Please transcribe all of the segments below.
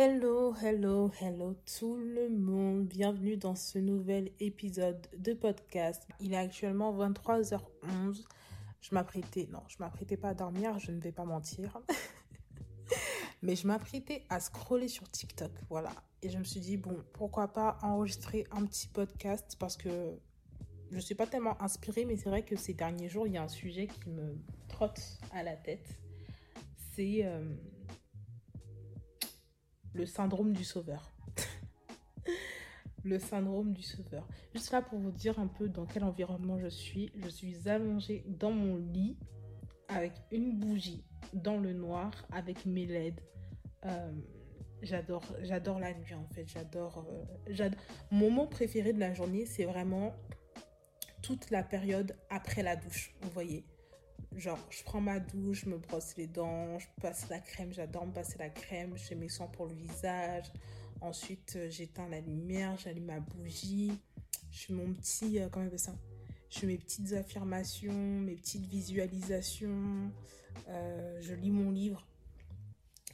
Hello, hello, hello tout le monde. Bienvenue dans ce nouvel épisode de podcast. Il est actuellement 23h11. Je m'apprêtais, non, je m'apprêtais pas à dormir, je ne vais pas mentir. Mais je m'apprêtais à scroller sur TikTok, voilà. Et je me suis dit, bon, pourquoi pas enregistrer un petit podcast parce que je ne suis pas tellement inspirée, mais c'est vrai que ces derniers jours, il y a un sujet qui me trotte à la tête. C'est euh, syndrome du sauveur. le syndrome du sauveur. Juste là pour vous dire un peu dans quel environnement je suis. Je suis allongée dans mon lit avec une bougie dans le noir avec mes LED. Euh, j'adore, j'adore la nuit en fait. J'adore, euh, j'adore. Mon moment préféré de la journée, c'est vraiment toute la période après la douche. Vous voyez, genre je prends ma douche, je me brosse les dents, je passe la crème. J'adore me passer la crème. Je fais mes soins pour le visage. Ensuite, euh, j'éteins la lumière, j'allume ma bougie. Je fais mon petit, euh, comment on Je fais mes petites affirmations, mes petites visualisations. Euh, je lis mon livre.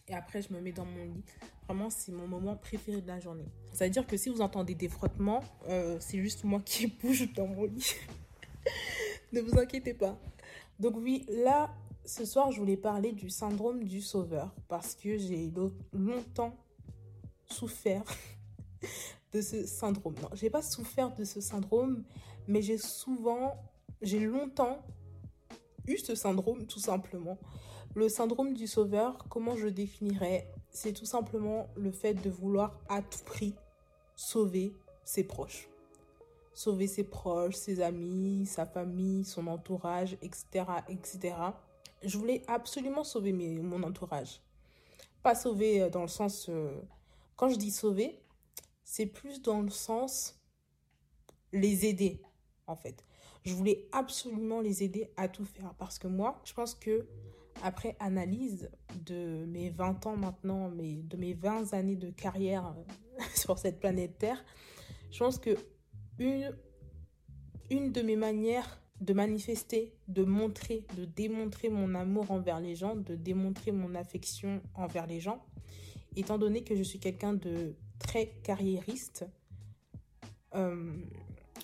Et après, je me mets dans mon lit. Vraiment, c'est mon moment préféré de la journée. C'est-à-dire que si vous entendez des frottements, c'est juste moi qui bouge dans mon lit. ne vous inquiétez pas. Donc oui, là, ce soir, je voulais parler du syndrome du sauveur. Parce que j'ai longtemps souffert de ce syndrome. Non, j'ai pas souffert de ce syndrome, mais j'ai souvent, j'ai longtemps eu ce syndrome tout simplement. Le syndrome du sauveur, comment je définirais? C'est tout simplement le fait de vouloir à tout prix sauver ses proches. Sauver ses proches, ses amis, sa famille, son entourage, etc. etc. Je voulais absolument sauver mon entourage. Pas sauver euh, dans le sens... Euh, quand je dis sauver, c'est plus dans le sens les aider, en fait. Je voulais absolument les aider à tout faire parce que moi, je pense que après analyse de mes 20 ans maintenant, de mes 20 années de carrière euh, sur cette planète Terre, je pense que une, une de mes manières de manifester, de montrer, de démontrer mon amour envers les gens, de démontrer mon affection envers les gens, étant donné que je suis quelqu'un de très carriériste, euh,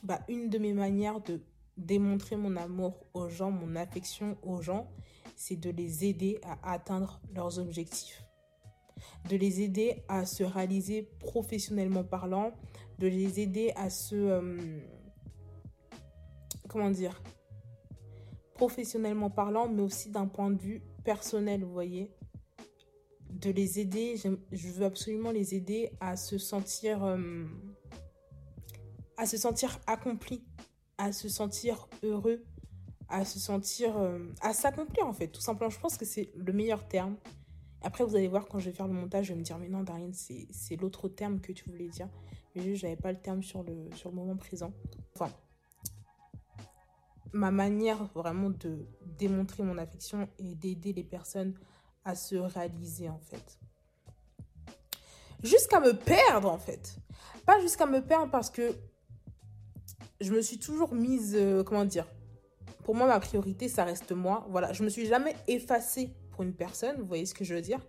bah, une de mes manières de démontrer mon amour aux gens, mon affection aux gens, c'est de les aider à atteindre leurs objectifs. De les aider à se réaliser professionnellement parlant, de les aider à se... Euh, comment dire Professionnellement parlant, mais aussi d'un point de vue personnel, vous voyez de les aider, je veux absolument les aider à se sentir euh, à se sentir accompli, à se sentir heureux, à se sentir euh, à s'accomplir en fait, tout simplement. Je pense que c'est le meilleur terme. Après, vous allez voir quand je vais faire le montage, je vais me dire mais non, Darienne, c'est l'autre terme que tu voulais dire. Mais j'avais pas le terme sur le, sur le moment présent. Enfin, ma manière vraiment de démontrer mon affection et d'aider les personnes à se réaliser en fait. Jusqu'à me perdre en fait. Pas jusqu'à me perdre parce que je me suis toujours mise, euh, comment dire, pour moi ma priorité ça reste moi. Voilà, je me suis jamais effacée pour une personne, vous voyez ce que je veux dire.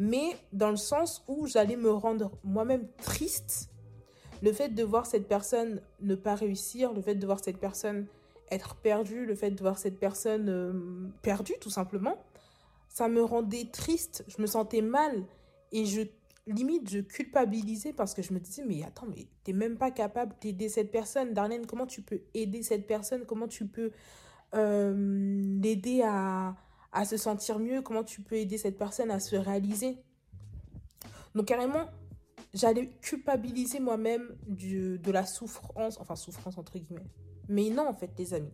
Mais dans le sens où j'allais me rendre moi-même triste, le fait de voir cette personne ne pas réussir, le fait de voir cette personne être perdue, le fait de voir cette personne euh, perdue tout simplement, ça me rendait triste, je me sentais mal et je limite je culpabilisais parce que je me disais mais attends mais t'es même pas capable d'aider cette personne. Darlene comment tu peux aider cette personne? Comment tu peux euh, l'aider à, à se sentir mieux comment tu peux aider cette personne à se réaliser. Donc carrément j'allais culpabiliser moi-même de la souffrance enfin souffrance entre guillemets. Mais non en fait les amis.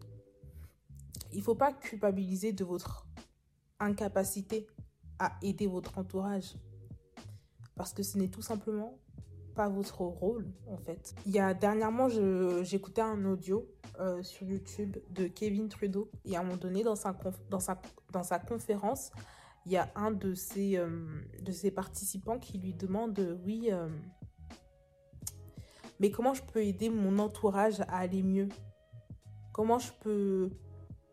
Il faut pas culpabiliser de votre incapacité à aider votre entourage. Parce que ce n'est tout simplement pas votre rôle, en fait. Il y a dernièrement, j'écoutais un audio euh, sur YouTube de Kevin Trudeau. Et à un moment donné, dans sa, conférence, il y a un de ses, euh, participants qui lui demande Oui, euh, mais comment je peux aider mon entourage à aller mieux? Comment je peux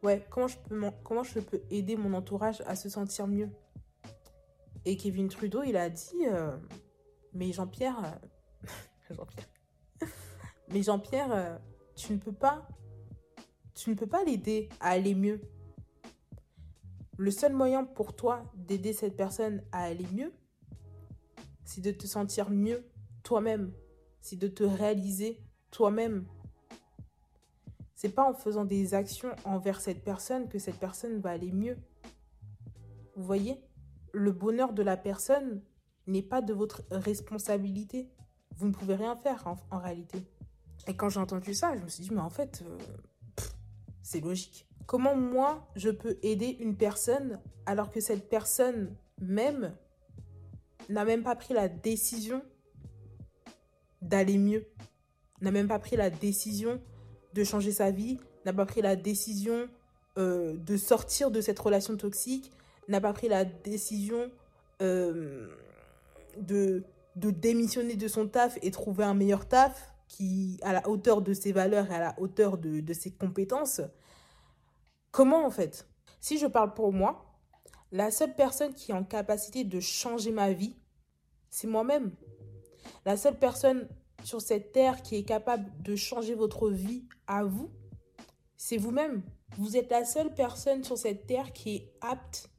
ouais, comment je peux, comment je peux aider mon entourage à se sentir mieux? Et Kevin Trudeau, il a dit Mais Jean-Pierre. euh, Jean-Pierre. Mais Jean-Pierre, euh, tu ne peux pas. Tu ne peux pas l'aider à aller mieux. Le seul moyen pour toi d'aider cette personne à aller mieux, c'est de te sentir mieux toi-même. C'est de te réaliser toi-même. C'est pas en faisant des actions envers cette personne que cette personne va aller mieux. Vous voyez Le bonheur de la personne n'est pas de votre responsabilité. Vous ne pouvez rien faire en, réalité. Et quand j'ai entendu ça, je me suis dit, mais en fait, euh, c'est logique. Comment moi, je peux aider une personne alors que cette personne même n'a même pas pris la décision d'aller mieux, n'a même pas pris la décision de changer sa vie, n'a pas pris la décision euh, de sortir de cette relation toxique, n'a pas pris la décision euh, de, de démissionner de son taf et trouver un meilleur taf qui à la hauteur de ses valeurs et à la hauteur de, de ses compétences. Comment en fait? Si je parle pour moi, la seule personne qui est en capacité de changer ma vie, c'est moi-même. La seule personne sur cette terre qui est capable de changer votre vie à vous, c'est vous-même. Vous êtes la seule personne sur cette terre qui est apte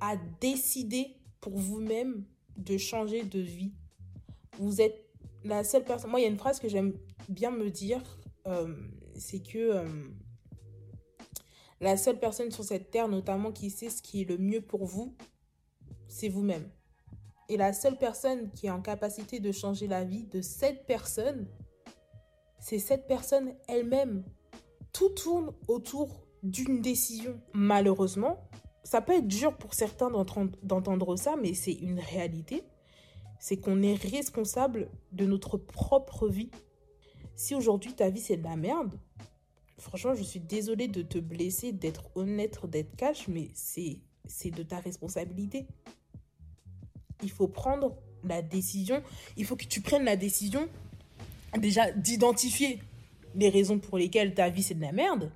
à décider pour vous-même de changer de vie. Vous êtes la seule personne. Moi, il y a une phrase que j'aime bien me dire, euh, c'est que euh, la seule personne sur cette terre, notamment, qui sait ce qui est le mieux pour vous, c'est vous-même. Et la seule personne qui est en capacité de changer la vie de cette personne, c'est cette personne elle-même. Tout tourne autour d'une décision. Malheureusement, ça peut être dur pour certains d'entendre ça, mais c'est une réalité. C'est qu'on est responsable de notre propre vie. Si aujourd'hui ta vie c'est de la merde, franchement, je suis désolée de te blesser, d'être honnête, d'être cash, mais c'est de ta responsabilité il faut prendre la décision, il faut que tu prennes la décision déjà d'identifier les raisons pour lesquelles ta vie c'est de la merde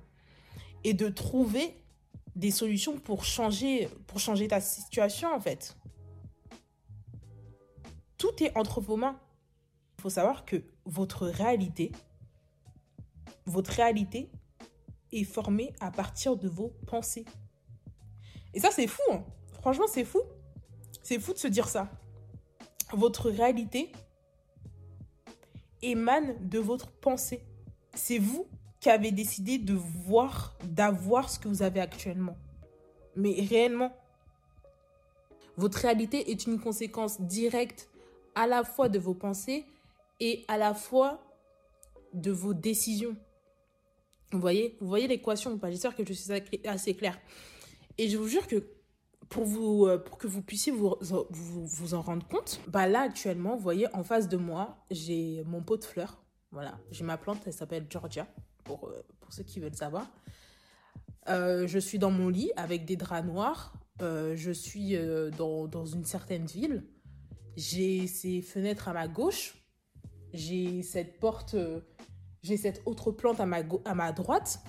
et de trouver des solutions pour changer pour changer ta situation en fait. Tout est entre vos mains. Il faut savoir que votre réalité votre réalité est formée à partir de vos pensées. Et ça c'est fou. Hein. Franchement, c'est fou. C'est fou de se dire ça. Votre réalité émane de votre pensée. C'est vous qui avez décidé de voir, d'avoir ce que vous avez actuellement. Mais réellement, votre réalité est une conséquence directe à la fois de vos pensées et à la fois de vos décisions. Vous voyez, vous voyez l'équation J'espère que je suis assez claire. Et je vous jure que pour, vous, euh, pour que vous puissiez vous, vous, vous, en rendre compte, bah là actuellement, vous voyez, en face de moi, j'ai mon pot de fleurs. Voilà, j'ai ma plante, elle s'appelle Georgia, pour, euh, pour ceux qui veulent savoir. Euh, je suis dans mon lit avec des draps noirs. Euh, je suis dans, dans, une certaine ville. J'ai ces fenêtres à ma gauche. J'ai cette porte, j'ai cette autre plante à ma, à ma droite.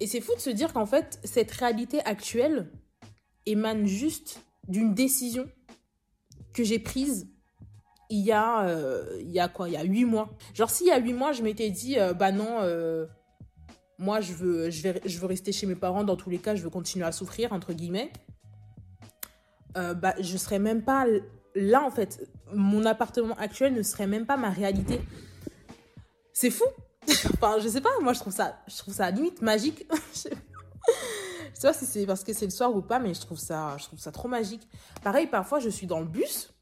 Et c'est fou de se dire qu'en fait, cette réalité actuelle émane juste d'une décision que j'ai prise il y a, euh, il y a quoi Il y a huit mois. Genre, s'il y a huit mois, je m'étais dit, euh, bah non, euh, moi, je veux, je, je veux rester chez mes parents. Dans tous les cas, je veux continuer à souffrir, entre guillemets. bah, je serais même pas là, en fait. Mon appartement actuel ne serait même pas ma réalité. C'est fou enfin, je sais pas, moi je trouve ça, je trouve ça limite magique. je sais pas si c'est parce que c'est le soir ou pas, mais je trouve ça, je trouve ça trop magique. Pareil, parfois je suis dans le bus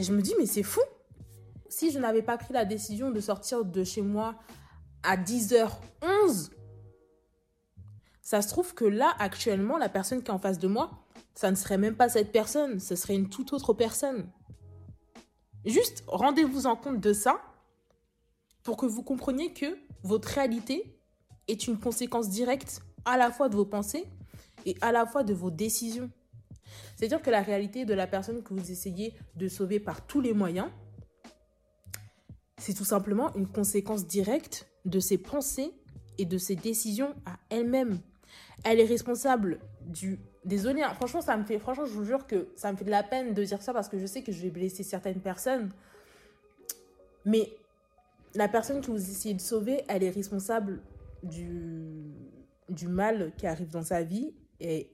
et je me dis, mais c'est fou. Si je n'avais pas pris la décision de sortir de chez moi à 10h11, ça se trouve que là, actuellement, la personne qui est en face de moi, ça ne serait même pas cette personne, ce serait une toute autre personne. Juste rendez-vous en compte de ça pour que vous compreniez que votre réalité est une conséquence directe à la fois de vos pensées et à la fois de vos décisions. C'est-à-dire que la réalité de la personne que vous essayez de sauver par tous les moyens, c'est tout simplement une conséquence directe de ses pensées et de ses décisions à elle-même. Elle est responsable du désolée, franchement, ça me fait, franchement, je vous jure que ça me fait de la peine de dire ça parce que je sais que je vais blesser certaines personnes. Mais la personne que vous essayez de sauver, elle est responsable du, du mal qui arrive dans sa vie. Et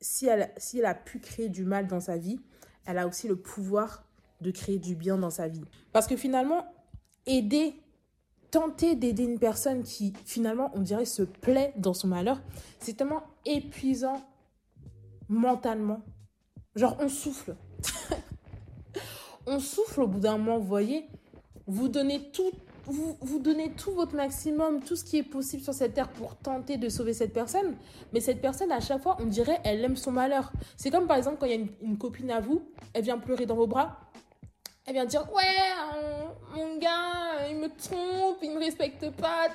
si elle, a pu créer du mal dans sa vie, elle a aussi le pouvoir de créer du bien dans sa vie. Parce que finalement, aider, tenter d'aider une personne qui finalement, on dirait, se plaît dans son malheur, c'est tellement épuisant mentalement. Genre, on souffle. on souffle au bout d'un moment, vous voyez. Vous donnez tout, vous, vous donnez tout votre maximum, tout ce qui est possible sur cette terre pour tenter de sauver cette personne. Mais cette personne, à chaque fois, on dirait, elle aime son malheur. C'est comme par exemple quand il y a une, copine à vous, elle vient pleurer dans vos bras. Elle vient dire ouais euh, mon gars il me trompe il me respecte pas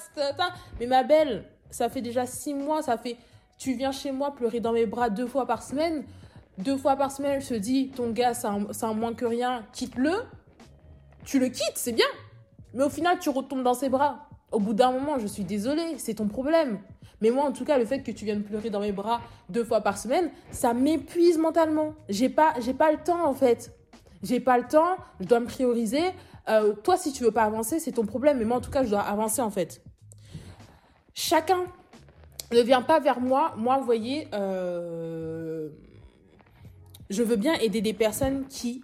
mais ma belle ça fait déjà six mois ça fait tu viens chez moi pleurer dans mes bras deux fois par semaine deux fois par semaine elle se dit ton gars c'est un, un moins que rien quitte-le tu le quittes c'est bien mais au final tu retombes dans ses bras au bout d'un moment je suis désolée c'est ton problème mais moi, en tout cas, le fait que tu viennes pleurer dans mes bras deux fois par semaine, ça m'épuise mentalement. J'ai pas, j'ai pas le temps, en fait. J'ai pas le temps, je dois me prioriser. Euh, toi, si tu veux pas avancer, c'est ton problème. Mais moi, en tout cas, je dois avancer, en fait. Chacun ne vient pas vers moi. Moi, vous voyez, euh, je veux bien aider des personnes qui...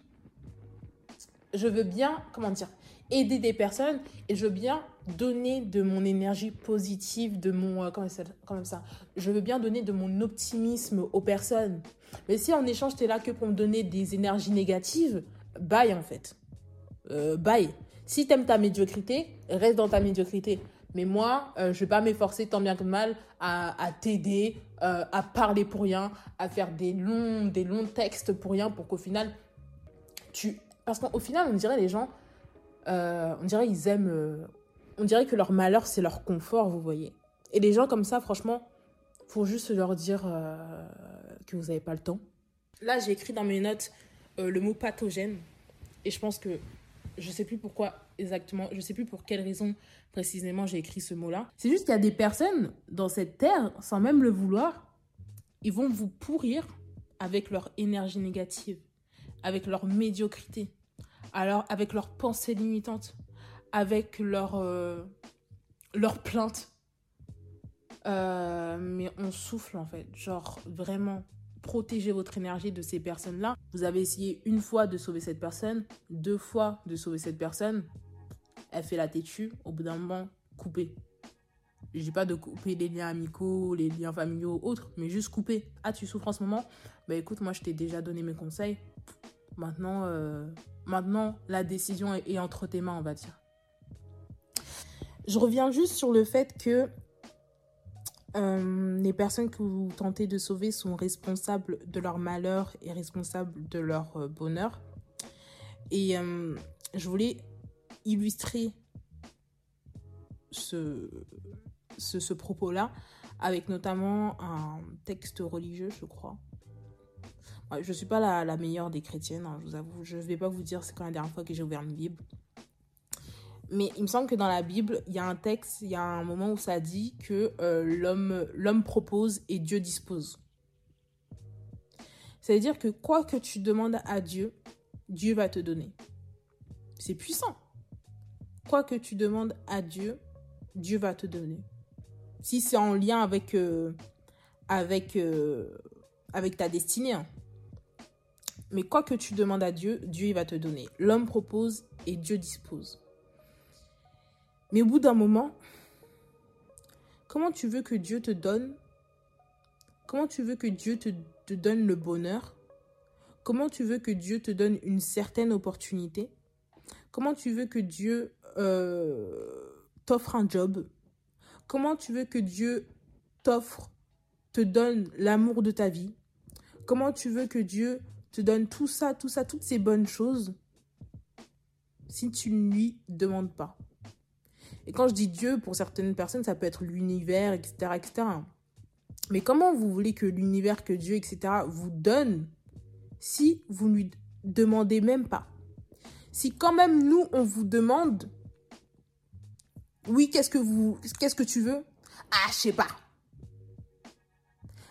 Je veux bien, comment dire, aider des personnes et je veux bien donner de mon énergie positive, de mon... Euh, comment, ça, comment ça Je veux bien donner de mon optimisme aux personnes. Mais si en échange, tu es là que pour me donner des énergies négatives, bye en fait. Euh, bye. Si tu aimes ta médiocrité, reste dans ta médiocrité. Mais moi, euh, je vais pas m'efforcer tant bien que mal à, à t'aider, euh, à parler pour rien, à faire des longs, des longs textes pour rien, pour qu'au final, tu... Parce qu'au final, on dirait les gens, euh, on dirait ils aiment... euh, on dirait que leur malheur, c'est leur confort, vous voyez. Et les gens comme ça, franchement, faut juste leur dire euh, que vous n'avez pas le temps. Là, j'ai écrit dans mes notes le mot pathogène. Et je pense que je sais plus pourquoi exactement, je sais plus pour quelle raison précisément j'ai écrit ce mot-là. C'est juste qu'il y a des personnes dans cette terre, sans même le vouloir, ils vont vous pourrir avec leur énergie négative, avec leur médiocrité, alors avec leurs pensées limitantes, avec leur, euh, leur plainte. Euh, mais on souffle en fait, genre vraiment protéger votre énergie de ces personnes-là. Vous avez essayé une fois de sauver cette personne, deux fois de sauver cette personne. Elle fait la têtue. Au bout d'un moment, coupez. Je dis pas de couper les liens amicaux, les liens familiaux, autres, mais juste couper. Ah, tu souffres en ce moment? Bah écoute, moi je t'ai déjà donné mes conseils. Maintenant, euh, maintenant la décision est, entre tes mains, on va dire. Je reviens juste sur le fait que euh, les personnes que vous tentez de sauver sont responsables de leur malheur et responsables de leur euh, bonheur. Et euh, je voulais illustrer ce, ce propos-là avec notamment un texte religieux, je crois. Je ne suis pas la, meilleure des chrétiennes, hein, je vous avoue. Je ne vais pas vous dire c'est quand la dernière fois que j'ai ouvert une Bible. Mais il me semble que dans la Bible, il y a un texte, il y a un moment où ça dit que euh, l'homme, propose et Dieu dispose. C'est-à-dire que quoi que tu demandes à Dieu, Dieu va te donner. C'est puissant. Quoi que tu demandes à Dieu, Dieu va te donner. Si c'est en lien avec, euh, avec, euh, avec ta destinée. hein. Mais quoi que tu demandes à Dieu, Dieu il va te donner. L'homme propose et Dieu dispose. Mais au bout d'un moment, comment tu veux que Dieu te donne Comment tu veux que Dieu te, donne le bonheur Comment tu veux que Dieu te donne une certaine opportunité Comment tu veux que Dieu euh, t'offre un job Comment tu veux que Dieu t'offre, te donne l'amour de ta vie Comment tu veux que Dieu te donne tout ça, tout ça, toutes ces bonnes choses si tu ne lui demandes pas et quand je dis Dieu, pour certaines personnes, ça peut être l'univers, etc., etc. Mais comment vous voulez que l'univers, que Dieu, etc., vous donne si vous ne lui demandez même pas? Si quand même nous, on vous demande, oui, qu'est-ce que vous, qu'est-ce que tu veux? Ah, je sais pas.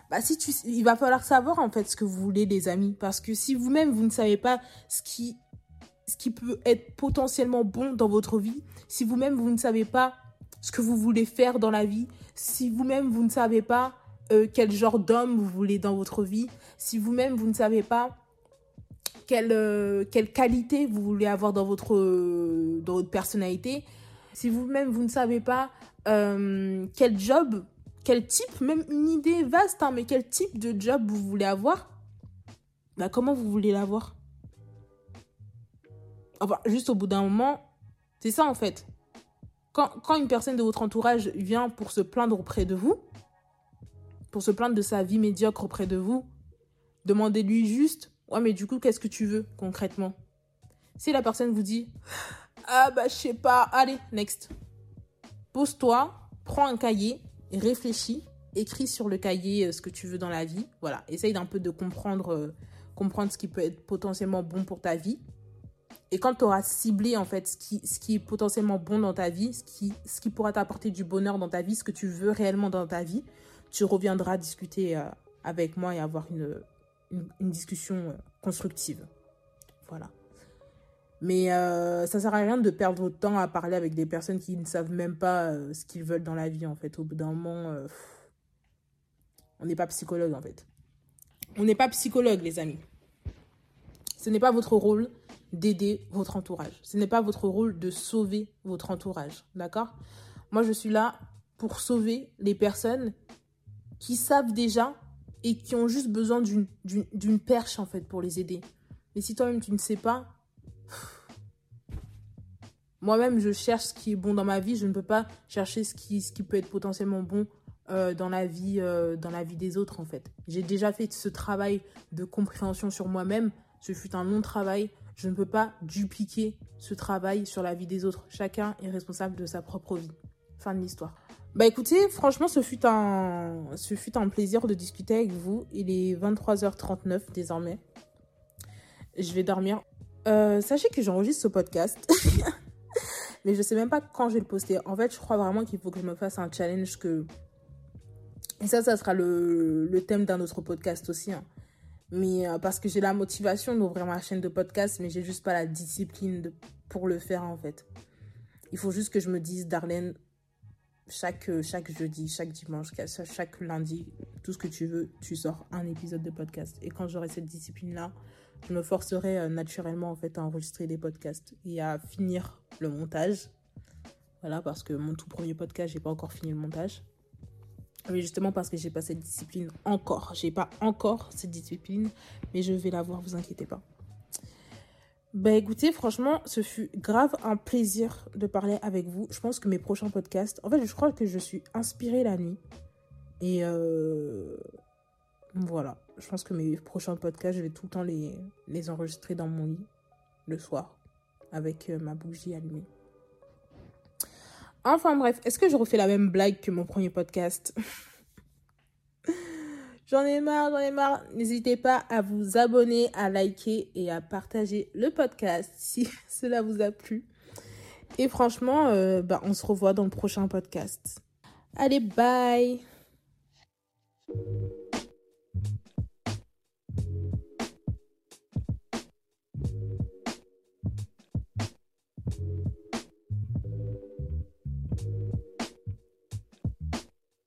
Bah si tu, il va falloir savoir en fait ce que vous voulez, les amis, parce que si vous-même vous ne savez pas ce qui, ce qui peut être potentiellement bon dans votre vie, si vous-même vous ne savez pas ce que vous voulez faire dans la vie, si vous-même vous ne savez pas euh, quel genre d'homme vous voulez dans votre vie, si vous-même vous ne savez pas quelle, euh, quelle qualité vous voulez avoir dans votre, euh, dans votre personnalité, si vous-même vous ne savez pas quel job quel type, même une idée vaste, hein, mais quel type de job vous voulez avoir, bah comment vous voulez l'avoir? Enfin, juste au bout d'un moment, c'est ça en fait. Quand, quand une personne de votre entourage vient pour se plaindre auprès de vous, pour se plaindre de sa vie médiocre auprès de vous, demandez-lui juste, ouais mais du coup, qu'est-ce que tu veux concrètement? Si la personne vous dit, ah bah je sais pas, allez, next. Pose-toi, prends un cahier réfléchis, écris sur le cahier euh, ce que tu veux dans la vie. Voilà, essaye d'un peu de comprendre, euh, comprendre ce qui peut être potentiellement bon pour ta vie. Et quand tu auras ciblé en fait ce qui, ce qui est potentiellement bon dans ta vie, ce qui, ce qui pourra t'apporter du bonheur dans ta vie, ce que tu veux réellement dans ta vie, tu reviendras discuter euh, avec moi et avoir une, une, discussion constructive. Voilà. Mais euh, ça sert à rien de perdre votre temps à parler avec des personnes qui ne savent même pas euh, ce qu'ils veulent dans la vie, en fait. Au bout d'un moment, euh, on n'est pas psychologue, en fait. On n'est pas psychologue, les amis. Ce n'est pas votre rôle d'aider votre entourage. Ce n'est pas votre rôle de sauver votre entourage, d'accord? Moi, je suis là pour sauver les personnes qui savent déjà et qui ont juste besoin d'une perche, en fait, pour les aider. Mais si toi-même, tu ne sais pas, moi-même, je cherche ce qui est bon dans ma vie. Je ne peux pas chercher ce qui, peut être potentiellement bon euh, dans, la vie, euh, dans la vie des autres, en fait. J'ai déjà fait ce travail de compréhension sur moi-même. Ce fut un long travail. Je ne peux pas dupliquer ce travail sur la vie des autres. Chacun est responsable de sa propre vie. Fin de l'histoire. Bah écoutez, franchement, ce fut un plaisir de discuter avec vous. Il est 23h39 désormais. Je vais dormir. Euh, sachez que j'enregistre ce podcast. mais je sais même pas quand je vais le poster. En fait, je crois vraiment qu'il faut que je me fasse un challenge que... Et ça, ça sera le, thème d'un autre podcast aussi. Hein. Mais euh, parce que j'ai la motivation d'ouvrir ma chaîne de podcast, mais j'ai juste pas la discipline pour le faire en fait. Il faut juste que je me dise, Darlene, chaque, chaque jeudi, chaque dimanche, chaque lundi, tout ce que tu veux, tu sors un épisode de podcast. Et quand j'aurai cette discipline-là, je me forcerai euh, naturellement en fait à enregistrer des podcasts et à finir le montage. Voilà, parce que mon tout premier podcast, j'ai pas encore fini le montage. Mais justement parce que j'ai pas cette discipline encore. J'ai pas encore cette discipline, mais je vais l'avoir, vous inquiétez pas. Bah écoutez, franchement, ce fut grave un plaisir de parler avec vous. Je pense que mes prochains podcasts, en fait, je crois que je suis inspirée la nuit. Et euh, voilà, je pense que mes prochains podcasts, je vais tout le temps les, les enregistrer dans mon lit le soir avec euh, ma bougie allumée. Enfin bref, est-ce que je refais la même blague que mon premier podcast? J'en ai marre, j'en ai marre. N'hésitez pas à vous abonner, à liker et à partager le podcast si cela vous a plu. Et franchement, euh, bah, on se revoit dans le prochain podcast. Allez, bye